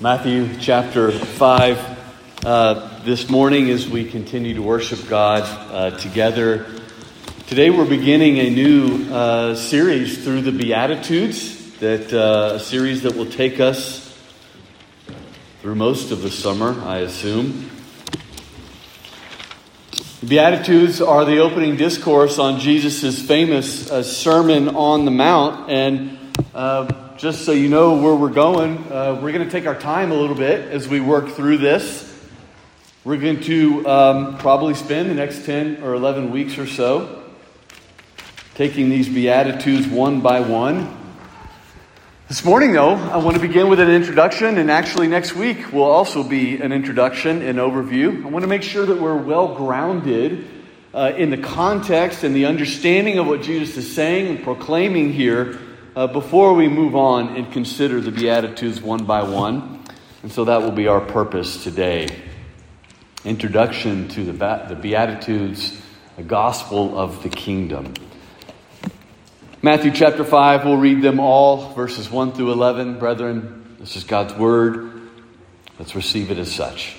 Matthew chapter 5. Uh, this morning, as we continue to worship God uh, together, today we're beginning a new uh, series through the Beatitudes, that uh, a series that will take us through most of the summer, I assume. Beatitudes are the opening discourse on Jesus' famous uh, Sermon on the Mount, and uh, just so you know where we're going, uh, we're going to take our time a little bit as we work through this. We're going to um, probably spend the next 10 or 11 weeks or so taking these Beatitudes one by one. This morning, though, I want to begin with an introduction, and actually, next week will also be an introduction and overview. I want to make sure that we're well grounded uh, in the context and the understanding of what Jesus is saying and proclaiming here uh, before we move on and consider the Beatitudes one by one. And so that will be our purpose today. Introduction to the, the Beatitudes, the gospel of the kingdom. Matthew chapter 5, we'll read them all, verses 1 through 11. Brethren, this is God's word. Let's receive it as such.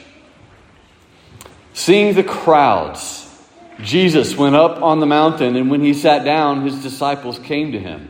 Seeing the crowds, Jesus went up on the mountain, and when he sat down, his disciples came to him.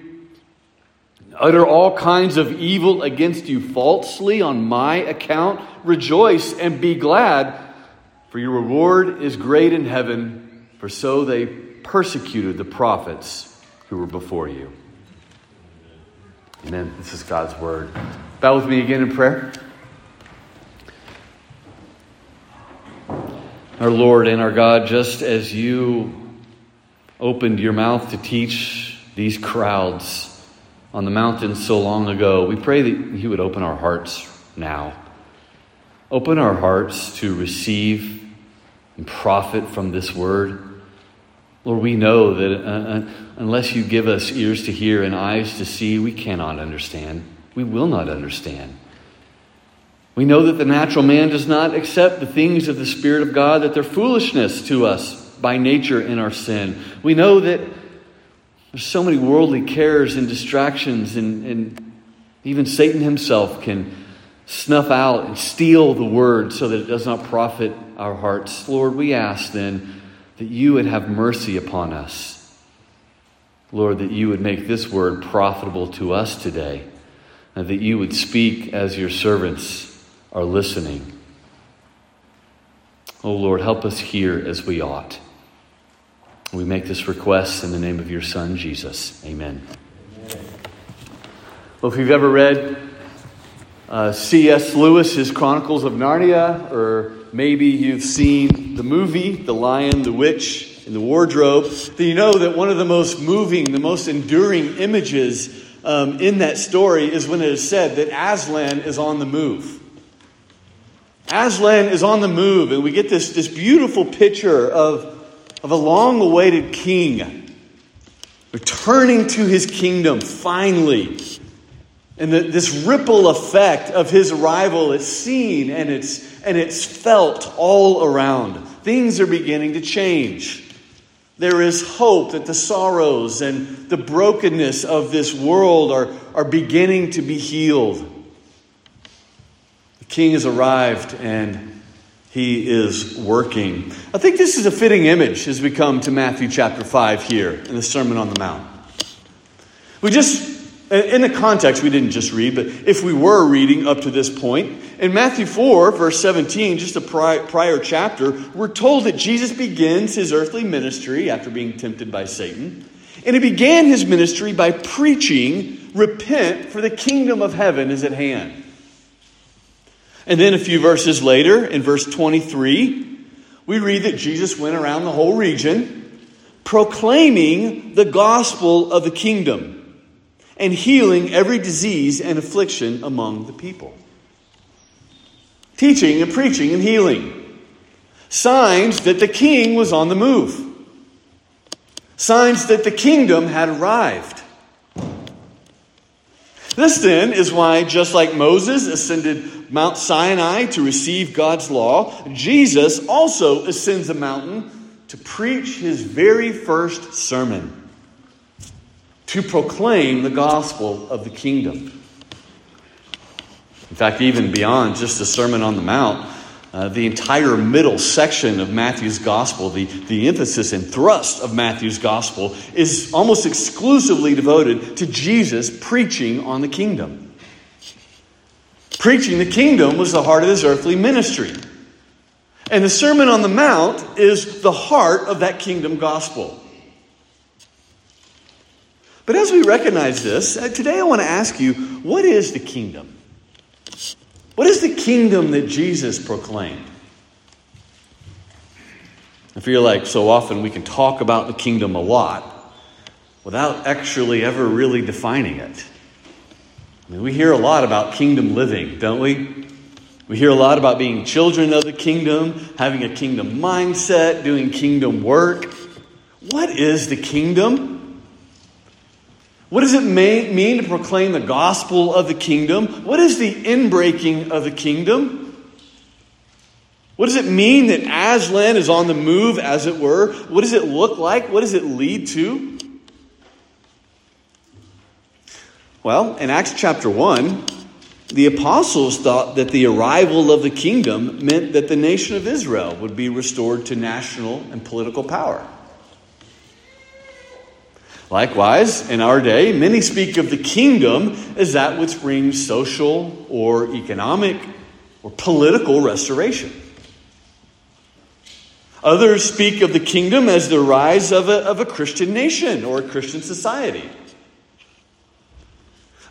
utter all kinds of evil against you falsely on my account, rejoice and be glad, for your reward is great in heaven, for so they persecuted the prophets who were before you. Amen. This is God's word. Bow with me again in prayer. Our Lord and our God, just as you opened your mouth to teach these crowds, on the mountain so long ago, we pray that you would open our hearts now. Open our hearts to receive and profit from this word. Lord, we know that uh, uh, unless you give us ears to hear and eyes to see, we cannot understand. We will not understand. We know that the natural man does not accept the things of the Spirit of God, that they're foolishness to us by nature in our sin. We know that there's so many worldly cares and distractions, and, and even Satan himself can snuff out and steal the word so that it does not profit our hearts. Lord, we ask then that you would have mercy upon us. Lord, that you would make this word profitable to us today, and that you would speak as your servants are listening. Oh Lord, help us hear as we ought. We make this request in the name of your Son, Jesus. Amen. Well, if you've ever read uh, C.S. Lewis's Chronicles of Narnia, or maybe you've seen the movie, The Lion, the Witch, and the Wardrobe, then you know that one of the most moving, the most enduring images um, in that story is when it is said that Aslan is on the move. Aslan is on the move, and we get this, this beautiful picture of of a long awaited king returning to his kingdom finally. And the, this ripple effect of his arrival is seen and it's, and it's felt all around. Things are beginning to change. There is hope that the sorrows and the brokenness of this world are, are beginning to be healed. The king has arrived and he is working. I think this is a fitting image as we come to Matthew chapter 5 here in the Sermon on the Mount. We just, in the context, we didn't just read, but if we were reading up to this point, in Matthew 4, verse 17, just a prior chapter, we're told that Jesus begins his earthly ministry after being tempted by Satan. And he began his ministry by preaching, Repent, for the kingdom of heaven is at hand. And then a few verses later, in verse 23, we read that Jesus went around the whole region proclaiming the gospel of the kingdom and healing every disease and affliction among the people. Teaching and preaching and healing. Signs that the king was on the move. Signs that the kingdom had arrived. This then is why, just like Moses ascended Mount Sinai to receive God's law, Jesus also ascends a mountain to preach his very first sermon, to proclaim the gospel of the kingdom. In fact, even beyond just the Sermon on the Mount, uh, the entire middle section of Matthew's gospel, the, the emphasis and thrust of Matthew's gospel, is almost exclusively devoted to Jesus preaching on the kingdom. Preaching the kingdom was the heart of his earthly ministry. And the Sermon on the Mount is the heart of that kingdom gospel. But as we recognize this, uh, today I want to ask you what is the kingdom? What is the kingdom that Jesus proclaimed? I feel like so often we can talk about the kingdom a lot without actually ever really defining it. I mean, we hear a lot about kingdom living, don't we? We hear a lot about being children of the kingdom, having a kingdom mindset, doing kingdom work. What is the kingdom? What does it mean to proclaim the gospel of the kingdom? What is the inbreaking of the kingdom? What does it mean that Aslan is on the move, as it were? What does it look like? What does it lead to? Well, in Acts chapter 1, the apostles thought that the arrival of the kingdom meant that the nation of Israel would be restored to national and political power. Likewise, in our day, many speak of the kingdom as that which brings social or economic or political restoration. Others speak of the kingdom as the rise of a, of a Christian nation or a Christian society.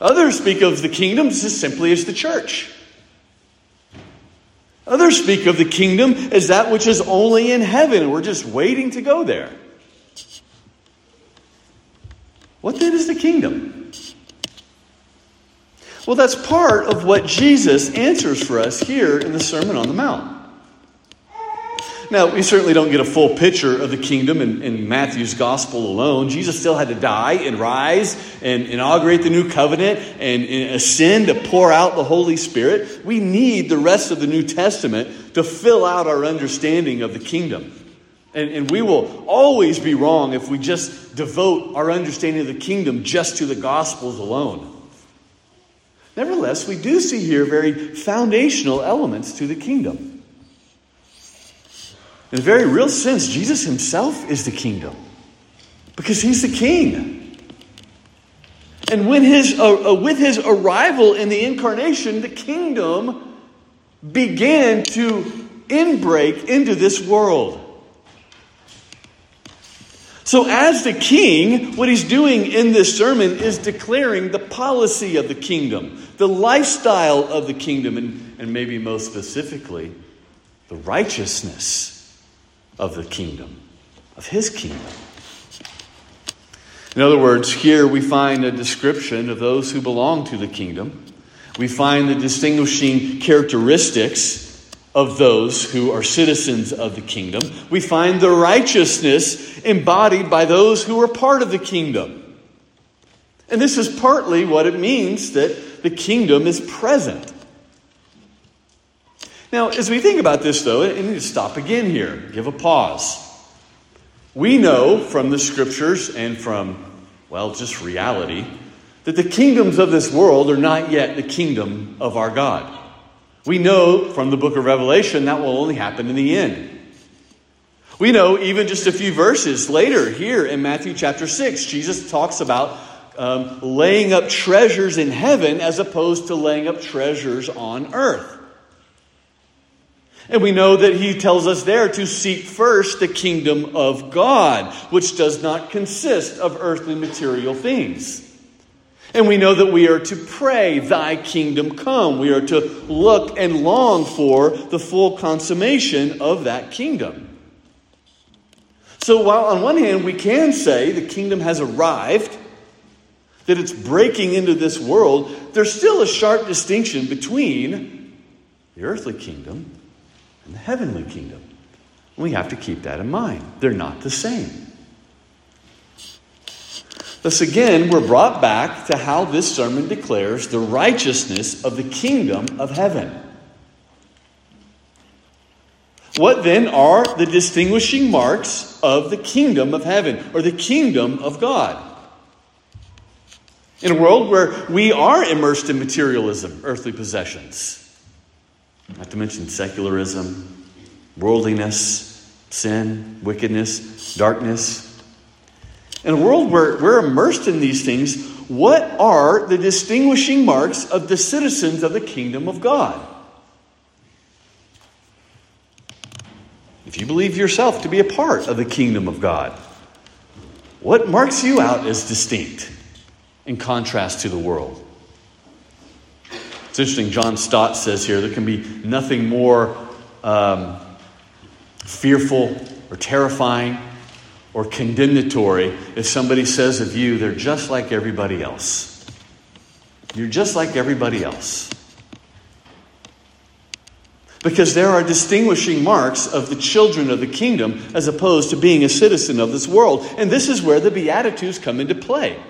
Others speak of the kingdom just simply as the church. Others speak of the kingdom as that which is only in heaven. And we're just waiting to go there. What then is the kingdom? Well, that's part of what Jesus answers for us here in the Sermon on the Mount. Now, we certainly don't get a full picture of the kingdom in, in, Matthew's gospel alone. Jesus still had to die and rise and inaugurate the new covenant and, and ascend to pour out the Holy Spirit. We need the rest of the New Testament to fill out our understanding of the kingdom. And, and we will always be wrong if we just devote our understanding of the kingdom just to the gospels alone. Nevertheless, we do see here very foundational elements to the kingdom. In a very real sense, Jesus himself is the kingdom because he's the king. And when his, uh, uh, with his arrival in the incarnation, the kingdom began to inbreak into this world. So, as the king, what he's doing in this sermon is declaring the policy of the kingdom, the lifestyle of the kingdom, and, and maybe most specifically, the righteousness of the kingdom, of his kingdom. In other words, here we find a description of those who belong to the kingdom. We find the distinguishing characteristics of those who are citizens of the kingdom. We find the righteousness embodied by those who are part of the kingdom. And this is partly what it means that the kingdom is present. Now, as we think about this, though, I need to stop again here, give a pause. We know from the scriptures and from, well, just reality, that the kingdoms of this world are not yet the kingdom of our God. We know from the book of Revelation that will only happen in the end. We know even just a few verses later here in Matthew chapter 6, Jesus talks about um, laying up treasures in heaven as opposed to laying up treasures on earth. And we know that he tells us there to seek first the kingdom of God, which does not consist of earthly material things. And we know that we are to pray, Thy kingdom come. We are to look and long for the full consummation of that kingdom. So, while on one hand we can say the kingdom has arrived, that it's breaking into this world, there's still a sharp distinction between the earthly kingdom and the heavenly kingdom. We have to keep that in mind. They're not the same. Thus, again, we're brought back to how this sermon declares the righteousness of the kingdom of heaven. What then are the distinguishing marks of the kingdom of heaven or the kingdom of God? In a world where we are immersed in materialism, earthly possessions, not to mention secularism, worldliness, sin, wickedness, darkness, in a world where we're immersed in these things, what are the distinguishing marks of the citizens of the kingdom of God? If you believe yourself to be a part of the kingdom of God, what marks you out as distinct in contrast to the world? It's interesting, John Stott says here there can be nothing more um, fearful or terrifying or condemnatory if somebody says of you, they're just like everybody else. You're just like everybody else. Because there are distinguishing marks of the children of the kingdom as opposed to being a citizen of this world. And this is where the Beatitudes come into play.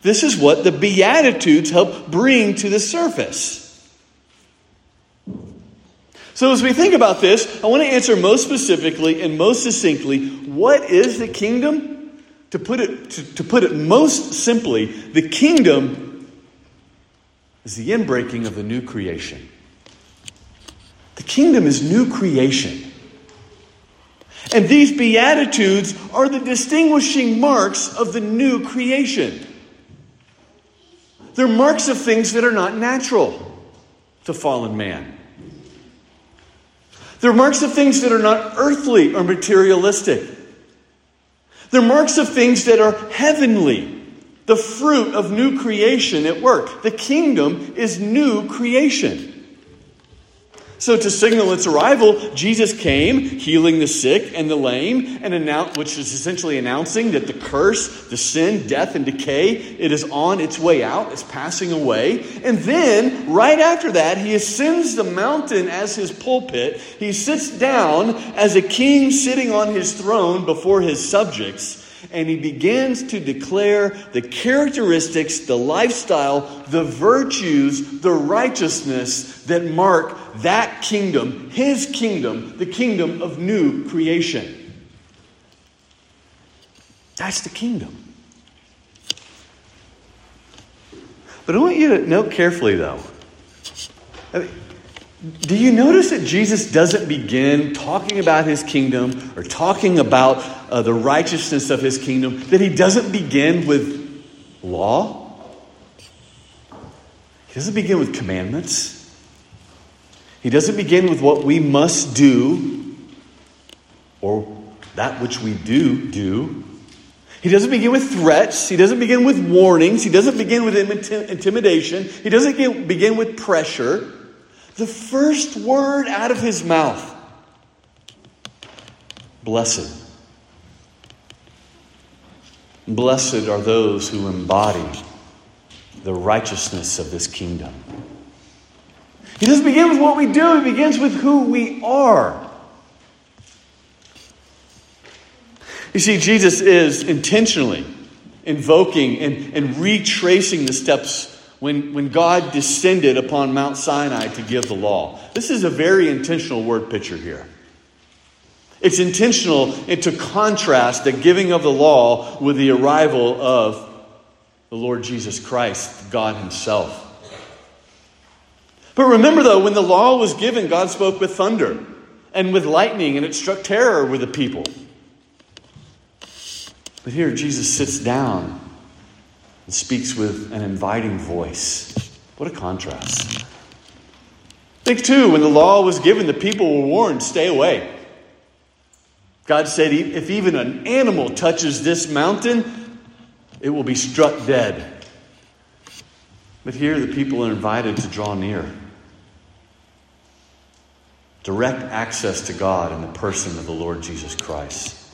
This is what the Beatitudes help bring to the surface. So, as we think about this, I want to answer most specifically and most succinctly what is the kingdom? To put it, to, to put it most simply, the kingdom is the inbreaking of the new creation. The kingdom is new creation. And these Beatitudes are the distinguishing marks of the new creation. They're marks of things that are not natural to fallen man. They're marks of things that are not earthly or materialistic. They're marks of things that are heavenly, the fruit of new creation at work. The kingdom is new creation. So, to signal its arrival, Jesus came, healing the sick and the lame, and announce, which is essentially announcing that the curse, the sin, death, and decay, it is on its way out, it's passing away. And then, right after that, he ascends the mountain as his pulpit. He sits down as a king sitting on his throne before his subjects and he begins to declare the characteristics, the lifestyle, the virtues, the righteousness that mark that kingdom, his kingdom, the kingdom of new creation. That's the kingdom. But I want you to note carefully, though. I mean, do you notice that Jesus doesn't begin talking about his kingdom or talking about uh, the righteousness of his kingdom? That he doesn't begin with law? He doesn't begin with commandments. He doesn't begin with what we must do or that which we do do. He doesn't begin with threats. He doesn't begin with warnings. He doesn't begin with intimidation. He doesn't begin with pressure the first word out of his mouth Blessed. Blessed are those who embody the righteousness of this kingdom. He doesn't begin with what we do, he begins with who we are. You see, Jesus is intentionally invoking and, and retracing the steps when, when God descended upon Mount Sinai to give the law. This is a very intentional word picture here. It's intentional to contrast the giving of the law with the arrival of the Lord Jesus Christ, God Himself. But remember, though, when the law was given, God spoke with thunder and with lightning, and it struck terror with the people. But here, Jesus sits down and speaks with an inviting voice. What a contrast. Think too, when the law was given, the people were warned stay away. God said, if even an animal touches this mountain, it will be struck dead. But here the people are invited to draw near. Direct access to God in the person of the Lord Jesus Christ.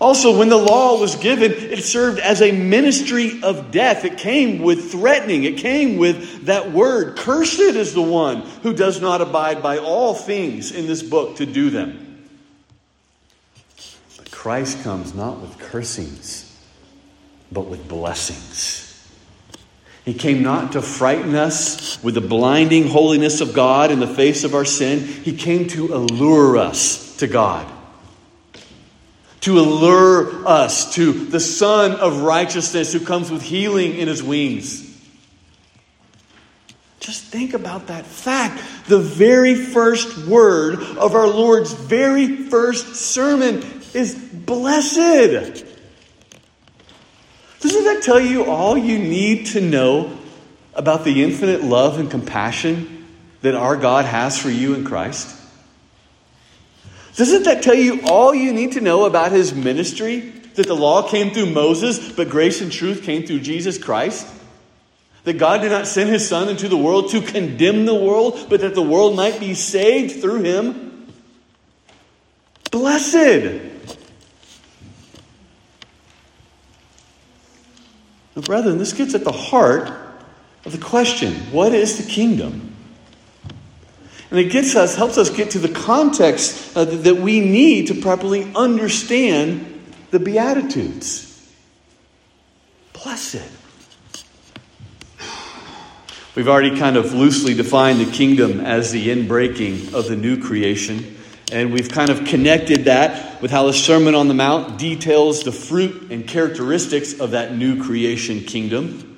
Also, when the law was given, it served as a ministry of death. It came with threatening, it came with that word Cursed is the one who does not abide by all things in this book to do them. But Christ comes not with cursings, but with blessings. He came not to frighten us with the blinding holiness of God in the face of our sin. He came to allure us to God to allure us to the Sun of righteousness who comes with healing in his wings. Just think about that fact. The very first word of our Lord's very first sermon is blessed. Doesn't that tell you all you need to know about the infinite love and compassion that our God has for you in Christ? Doesn't that tell you all you need to know about his ministry? That the law came through Moses, but grace and truth came through Jesus Christ? That God did not send his Son into the world to condemn the world, but that the world might be saved through him? Blessed! Now, brethren, this gets at the heart of the question what is the kingdom? And it gets us, helps us get to the context uh, that we need to properly understand the Beatitudes. Blessed. We've already kind of loosely defined the kingdom as the inbreaking of the new creation. And we've kind of connected that with how the Sermon on the Mount details the fruit and characteristics of that new creation kingdom.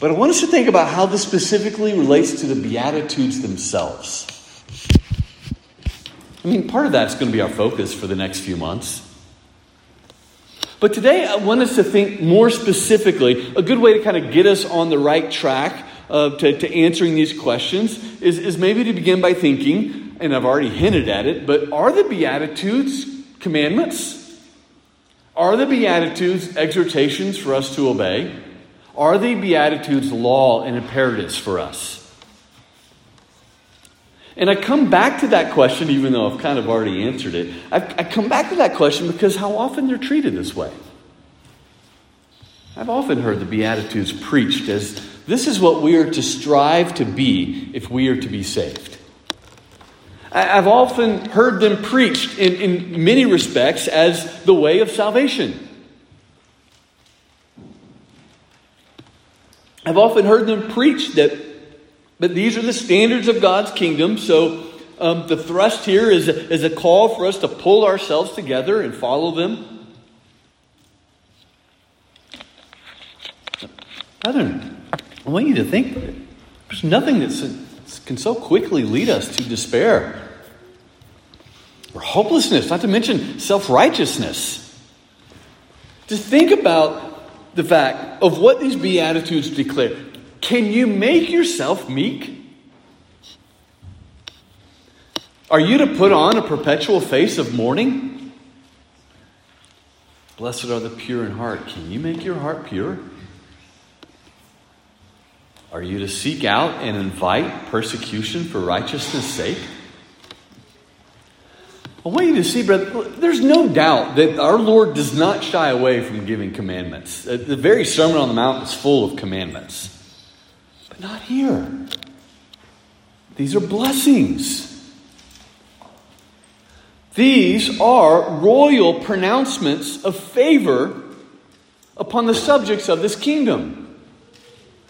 But I want us to think about how this specifically relates to the Beatitudes themselves. I mean, part of that's going to be our focus for the next few months. But today, I want us to think more specifically. A good way to kind of get us on the right track uh, to, to answering these questions is, is maybe to begin by thinking, and I've already hinted at it, but are the Beatitudes commandments? Are the Beatitudes exhortations for us to obey? Are the Beatitudes law and imperatives for us? And I come back to that question, even though I've kind of already answered it. I, I come back to that question because how often they're treated this way. I've often heard the Beatitudes preached as this is what we are to strive to be if we are to be saved. I've often heard them preached in, in many respects as the way of salvation. I've often heard them preach that, but these are the standards of God's kingdom. So um, the thrust here is a, is a call for us to pull ourselves together and follow them. Brethren, I want you to think there's nothing that can so quickly lead us to despair or hopelessness, not to mention self righteousness. To think about the fact of what these Beatitudes declare. Can you make yourself meek? Are you to put on a perpetual face of mourning? Blessed are the pure in heart. Can you make your heart pure? Are you to seek out and invite persecution for righteousness' sake? I want you to see, brother, there's no doubt that our Lord does not shy away from giving commandments. Uh, the very Sermon on the Mount is full of commandments. But not here. These are blessings. These are royal pronouncements of favor upon the subjects of this kingdom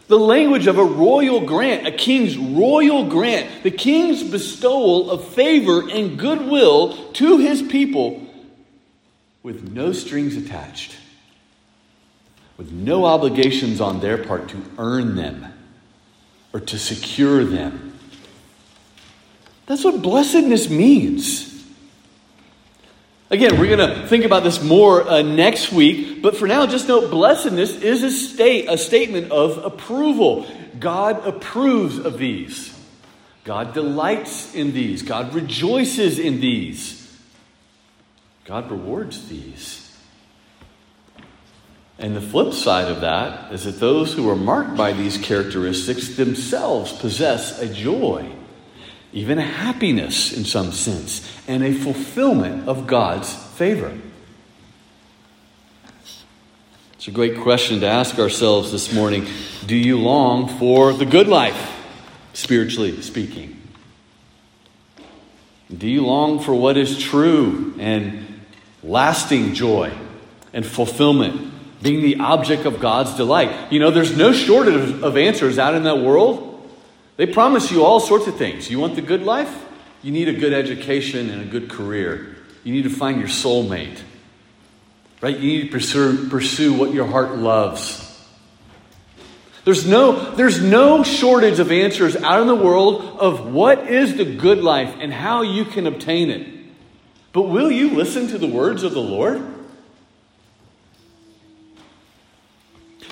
the language of a royal grant, a king's royal grant, the king's bestowal of favor and goodwill to his people with no strings attached, with no obligations on their part to earn them or to secure them. That's what blessedness means. Again, we're going to think about this more uh, next week, but for now, just note blessedness is a state, a statement of approval. God approves of these. God delights in these. God rejoices in these. God rewards these. And the flip side of that is that those who are marked by these characteristics themselves possess a joy, even a happiness in some sense, and a fulfillment of God's favor. It's a great question to ask ourselves this morning. Do you long for the good life, spiritually speaking? Do you long for what is true and lasting joy and fulfillment? being the object of God's delight. You know, there's no shortage of, answers out in that world. They promise you all sorts of things. You want the good life? You need a good education and a good career. You need to find your soulmate. Right? You need to pursue, pursue what your heart loves. There's no, there's no shortage of answers out in the world of what is the good life and how you can obtain it. But will you listen to the words of the Lord?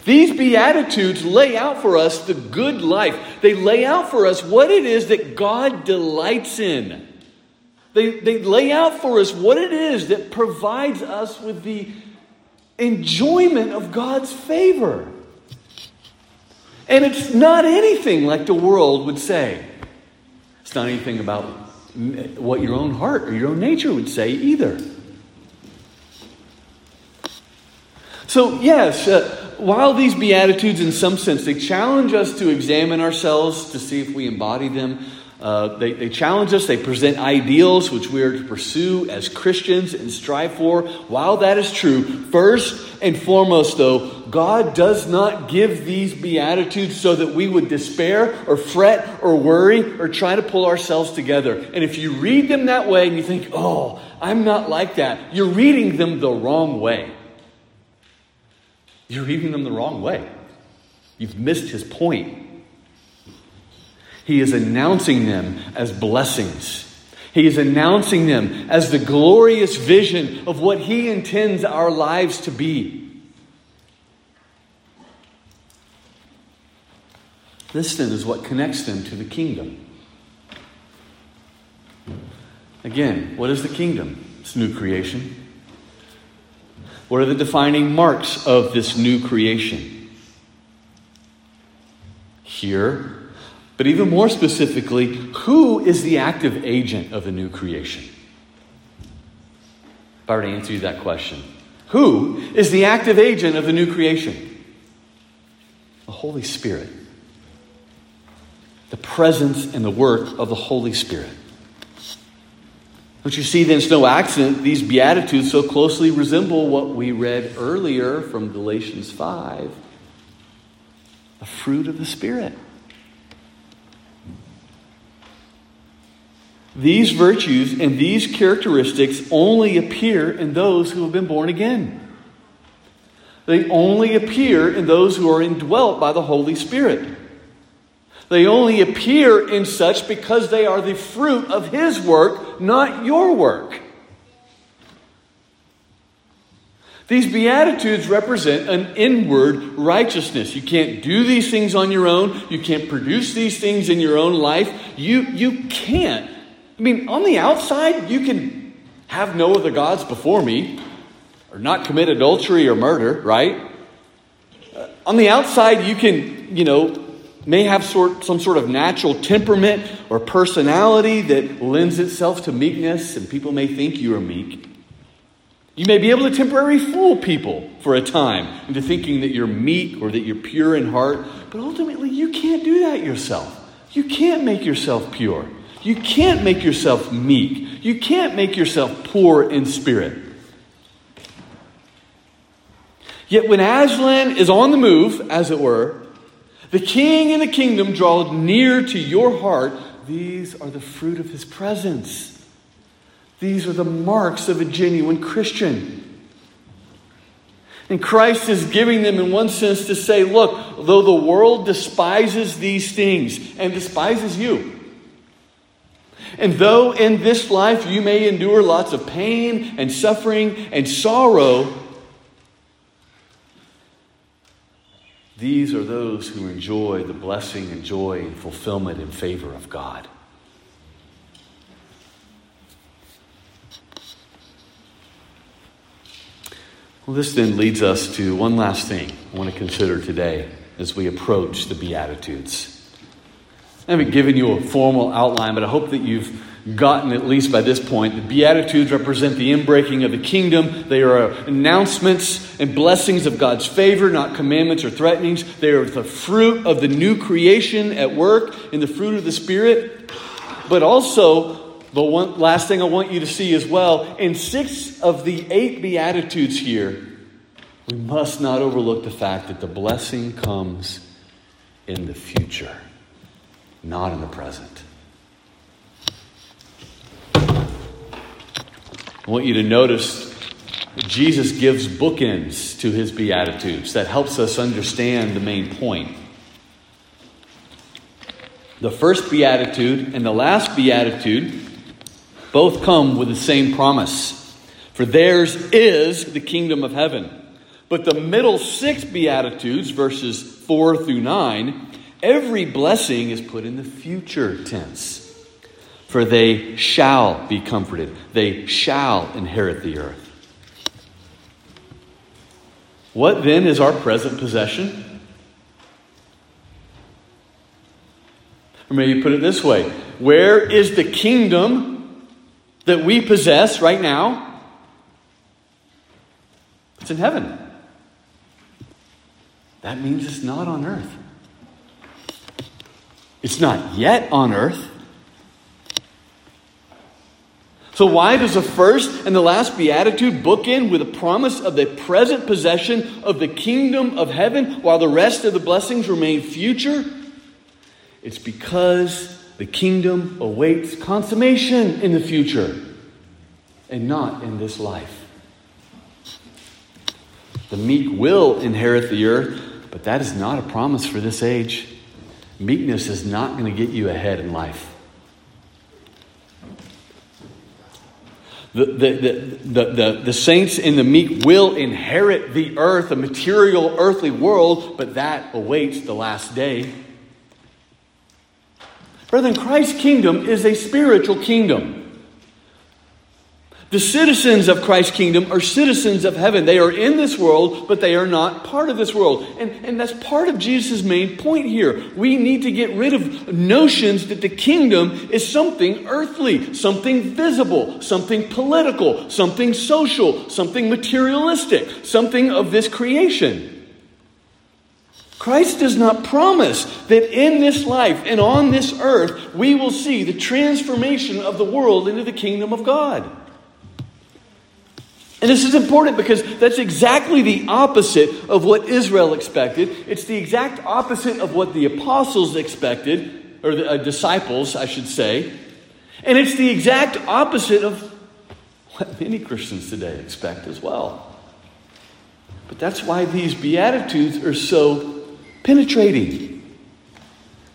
These Beatitudes lay out for us the good life. They lay out for us what it is that God delights in. They, they lay out for us what it is that provides us with the enjoyment of God's favor. And it's not anything like the world would say. It's not anything about what your own heart or your own nature would say either. So, yes, uh, while these Beatitudes, in some sense, they challenge us to examine ourselves to see if we embody them, uh, they, they challenge us, they present ideals which we are to pursue as Christians and strive for. While that is true, first and foremost, though, God does not give these Beatitudes so that we would despair or fret or worry or try to pull ourselves together. And if you read them that way and you think, oh, I'm not like that, you're reading them the wrong way. You're reading them the wrong way. You've missed his point. He is announcing them as blessings. He is announcing them as the glorious vision of what he intends our lives to be. This then is what connects them to the kingdom. Again, what is the kingdom? It's new creation. What are the defining marks of this new creation? Here, but even more specifically, who is the active agent of the new creation? If I were to answer you that question, who is the active agent of the new creation? The Holy Spirit. The presence and the work of the Holy Spirit. Don't you see, then, it's no accident these Beatitudes so closely resemble what we read earlier from Galatians 5 the fruit of the Spirit. These virtues and these characteristics only appear in those who have been born again. They only appear in those who are indwelt by the Holy Spirit. They only appear in such because they are the fruit of His work, not your work. These Beatitudes represent an inward righteousness. You can't do these things on your own. You can't produce these things in your own life. You, you can't. I mean, on the outside, you can have no other gods before me, or not commit adultery or murder, right? Uh, on the outside, you can, you know, may have sort, some sort of natural temperament or personality that lends itself to meekness, and people may think you are meek. You may be able to temporarily fool people for a time into thinking that you're meek or that you're pure in heart, but ultimately you can't do that yourself. You can't make yourself pure. You can't make yourself meek. You can't make yourself poor in spirit. Yet when Aslan is on the move, as it were, the king and the kingdom draw near to your heart. These are the fruit of his presence. These are the marks of a genuine Christian. And Christ is giving them, in one sense, to say, look, though the world despises these things and despises you, And though in this life you may endure lots of pain and suffering and sorrow, these are those who enjoy the blessing and joy and fulfillment and favor of God. Well, this then leads us to one last thing I want to consider today as we approach the Beatitudes. I haven't given you a formal outline, but I hope that you've gotten, at least by this point, the Beatitudes represent the inbreaking of the kingdom. They are announcements and blessings of God's favor, not commandments or threatenings. They are the fruit of the new creation at work in the fruit of the Spirit. But also, the one last thing I want you to see as well in six of the eight Beatitudes here, we must not overlook the fact that the blessing comes in the future, not in the present. Want you to notice Jesus gives bookends to his Beatitudes that helps us understand the main point. The first Beatitude and the last Beatitude both come with the same promise. For theirs is the kingdom of heaven. But the middle six Beatitudes, verses 4 through 9, every blessing is put in the future tense. For they shall be comforted, they shall inherit the earth. What then is our present possession? Or maybe put it this way Where is the kingdom that we possess right now, it's in heaven. That means it's not on earth. It's not yet on earth. So, why does the first and the last beatitude bookend with a promise of the present possession of the kingdom of heaven while the rest of the blessings remain future? It's because the kingdom awaits consummation in the future and not in this life. The meek will inherit the earth, but that is not a promise for this age. Meekness is not going to get you ahead in life. The, the, the, the, saints and the meek will inherit the earth, a material earthly world, but that awaits the last day. Brethren, Christ's kingdom is a spiritual kingdom. The citizens of Christ's kingdom are citizens of heaven. They are in this world, but they are not part of this world. And, and that's part of Jesus' main point here. We need to get rid of notions that the kingdom is something earthly, something visible, something political, something social, something materialistic, something of this creation. Christ does not promise that in this life and on this earth we will see the transformation of the world into the kingdom of God. And this is important because that's exactly the opposite of what Israel expected. It's the exact opposite of what the apostles expected, or the uh, disciples, I should say. And it's the exact opposite of what many Christians today expect as well. But that's why these Beatitudes are so penetrating.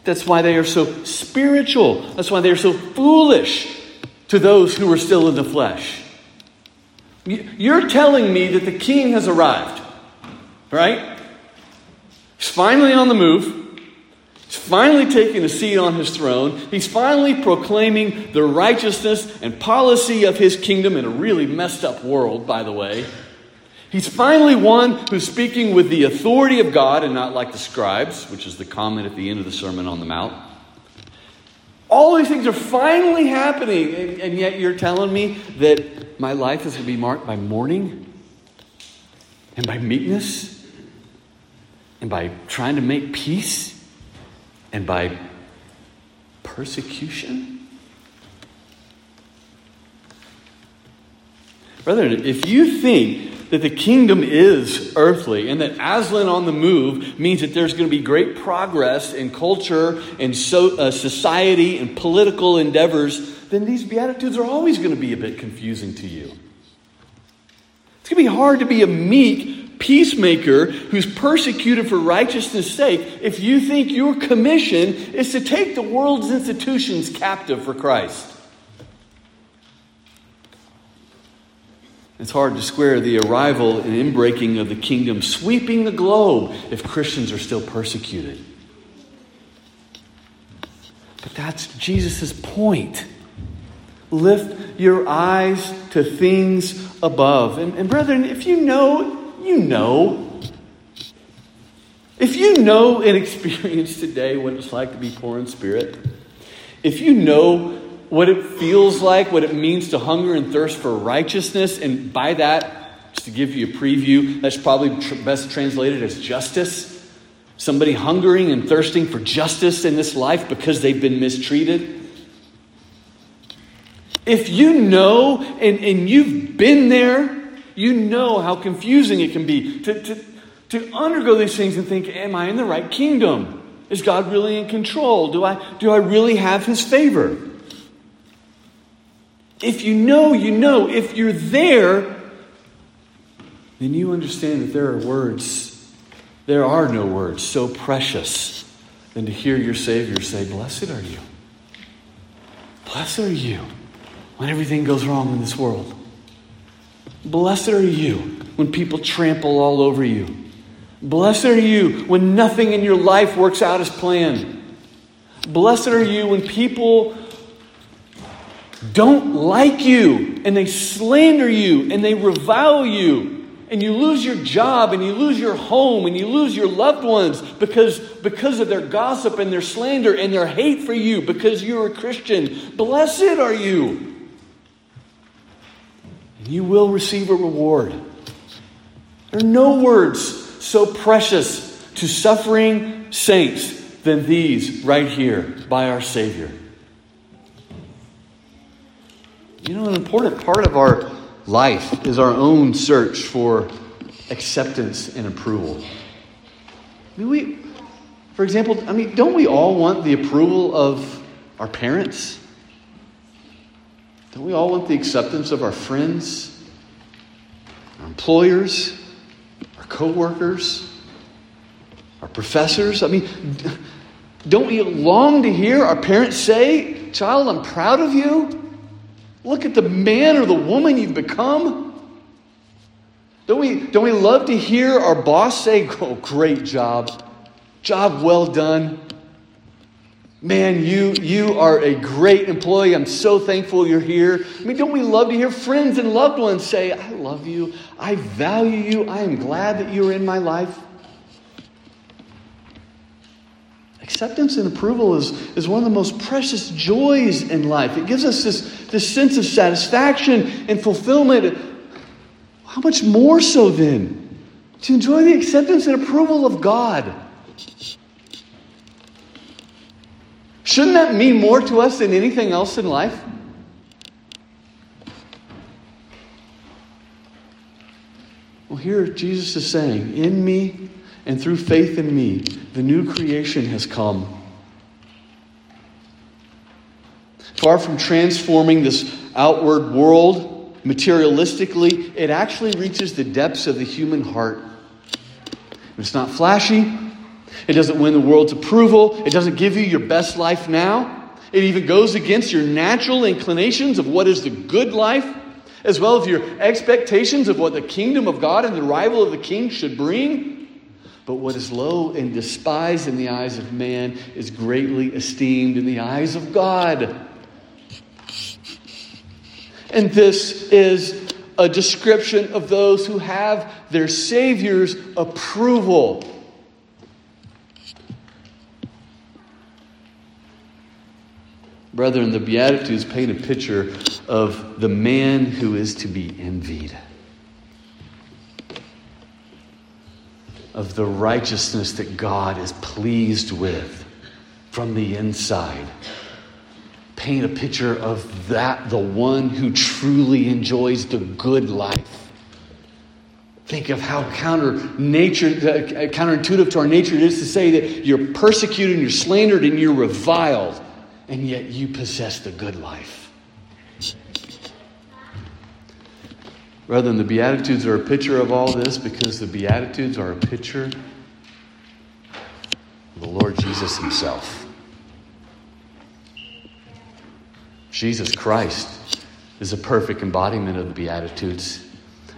That's why they are so spiritual. That's why they are so foolish to those who are still in the flesh. You're telling me that the king has arrived, right? He's finally on the move. He's finally taking a seat on his throne. He's finally proclaiming the righteousness and policy of his kingdom in a really messed up world, by the way. He's finally one who's speaking with the authority of God and not like the scribes, which is the comment at the end of the Sermon on the Mount. All these things are finally happening, and, and yet you're telling me that my life is going to be marked by mourning and by meekness and by trying to make peace and by persecution? Brother, if you think that the kingdom is earthly and that Aslan on the move means that there's going to be great progress in culture and so, uh, society and political endeavors, then these Beatitudes are always going to be a bit confusing to you. It's going to be hard to be a meek peacemaker who's persecuted for righteousness' sake if you think your commission is to take the world's institutions captive for Christ. It's hard to square the arrival and inbreaking of the kingdom sweeping the globe if Christians are still persecuted. But that's Jesus' point. Lift your eyes to things above. And, and brethren, if you know, you know. If you know and experience today what it's like to be poor in spirit, if you know what it feels like, what it means to hunger and thirst for righteousness, and by that, just to give you a preview, that's probably tr- best translated as justice. Somebody hungering and thirsting for justice in this life because they've been mistreated. If you know and, and you've been there, you know how confusing it can be to, to, to undergo these things and think, Am I in the right kingdom? Is God really in control? Do I, do I really have his favor? If you know, you know. If you're there, then you understand that there are words, there are no words so precious than to hear your Savior say, Blessed are you. Blessed are you when everything goes wrong in this world. Blessed are you when people trample all over you. Blessed are you when nothing in your life works out as planned. Blessed are you when people don't like you and they slander you and they revile you and you lose your job and you lose your home and you lose your loved ones because, because of their gossip and their slander and their hate for you because you're a Christian. Blessed are you and you will receive a reward. There are no words so precious to suffering saints than these right here by our Savior. You know, an important part of our life is our own search for acceptance and approval. I mean, we, for example, I mean, don't we all want the approval of our parents? Don't we all want the acceptance of our friends, our employers, our coworkers, our professors? I mean, don't we long to hear our parents say, Child, I'm proud of you? Look at the man or the woman you've become. Don't we, don't we love to hear our boss say, Oh, great job. Job well done. Man, you, you are a great employee. I'm so thankful you're here. I mean, don't we love to hear friends and loved ones say, I love you. I value you. I am glad that you're in my life. Acceptance and approval is, is one of the most precious joys in life. It gives us this, this sense of satisfaction and fulfillment. How much more so then to enjoy the acceptance and approval of God? Shouldn't that mean more to us than anything else in life? Well, here Jesus is saying, In me and through faith in me, the new creation has come. Far from transforming this outward world materialistically, it actually reaches the depths of the human heart. It's not flashy, it doesn't win the world's approval. It doesn't give you your best life now. It even goes against your natural inclinations of what is the good life, as well as your expectations of what the kingdom of God and the arrival of the king should bring. But what is low and despised in the eyes of man is greatly esteemed in the eyes of God. And this is a description of those who have their Savior's approval. Brethren, the Beatitudes paint a picture of the man who is to be envied, of the righteousness that God is pleased with from the inside. Paint a picture of that, the one who truly enjoys the good life. Think of how counter nature, uh, counterintuitive to our nature it is to say that you're persecuted and you're slandered and you're reviled and yet you possess the good life. Rather than the Beatitudes are a picture of all this because the Beatitudes are a picture of the Lord Jesus Himself. Jesus Christ is a perfect embodiment of the Beatitudes.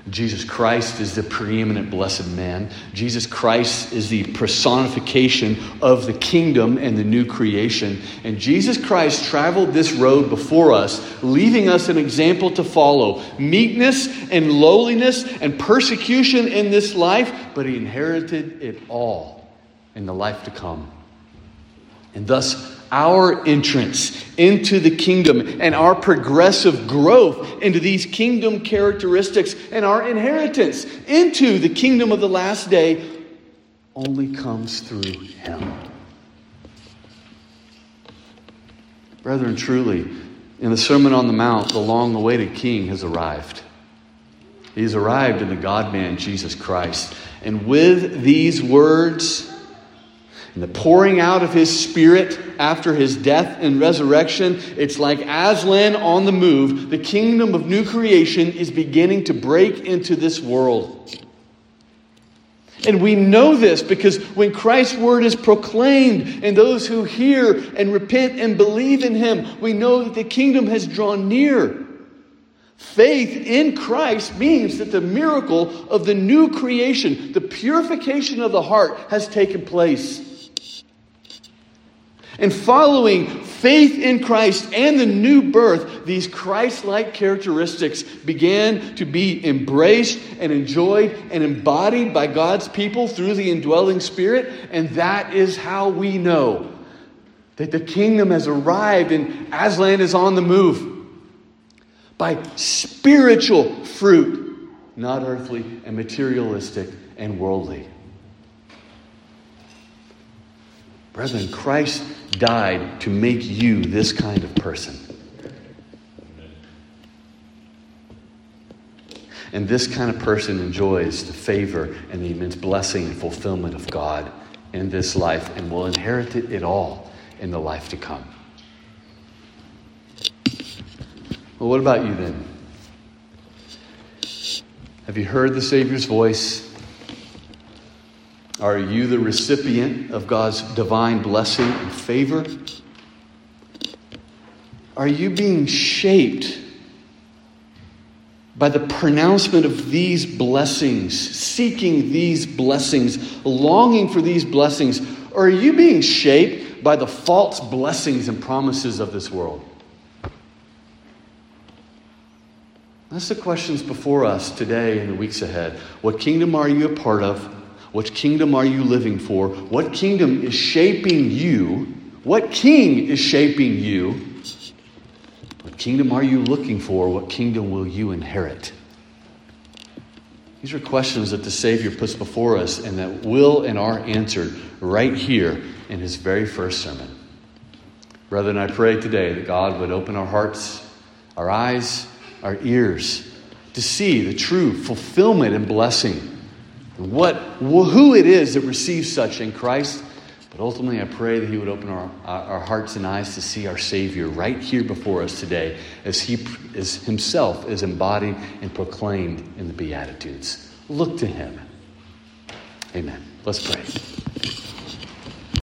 Jesus Christ is the preeminent blessed man. Jesus Christ is the personification of the kingdom and the new creation. And Jesus Christ traveled this road before us, leaving us an example to follow meekness and lowliness and persecution in this life, but he inherited it all in the life to come. And thus, our entrance into the kingdom and our progressive growth into these kingdom characteristics and our inheritance into the kingdom of the last day only comes through Him. Brethren, truly, in the Sermon on the Mount, the long awaited King has arrived. He's arrived in the God man, Jesus Christ. And with these words, and the pouring out of his spirit after his death and resurrection, it's like Aslan on the move. The kingdom of new creation is beginning to break into this world. And we know this because when Christ's word is proclaimed and those who hear and repent and believe in him, we know that the kingdom has drawn near. Faith in Christ means that the miracle of the new creation, the purification of the heart, has taken place. And following faith in Christ and the new birth, these Christ like characteristics began to be embraced and enjoyed and embodied by God's people through the indwelling Spirit. And that is how we know that the kingdom has arrived and Aslan is on the move by spiritual fruit, not earthly and materialistic and worldly. Brethren, Christ died to make you this kind of person. And this kind of person enjoys the favor and the immense blessing and fulfillment of God in this life and will inherit it all in the life to come. Well, what about you then? Have you heard the Savior's voice? Are you the recipient of God's divine blessing and favor? Are you being shaped by the pronouncement of these blessings, seeking these blessings, longing for these blessings? Or are you being shaped by the false blessings and promises of this world? That's the questions before us today and the weeks ahead. What kingdom are you a part of? What kingdom are you living for? What kingdom is shaping you? What king is shaping you? What kingdom are you looking for? What kingdom will you inherit? These are questions that the Savior puts before us and that will and are answered right here in his very first sermon. Brethren, I pray today that God would open our hearts, our eyes, our ears to see the true fulfillment and blessing what, who it is that receives such in Christ. But ultimately, I pray that He would open our, our hearts and eyes to see our Savior right here before us today as He is Himself is embodied and proclaimed in the Beatitudes. Look to Him. Amen. Let's pray.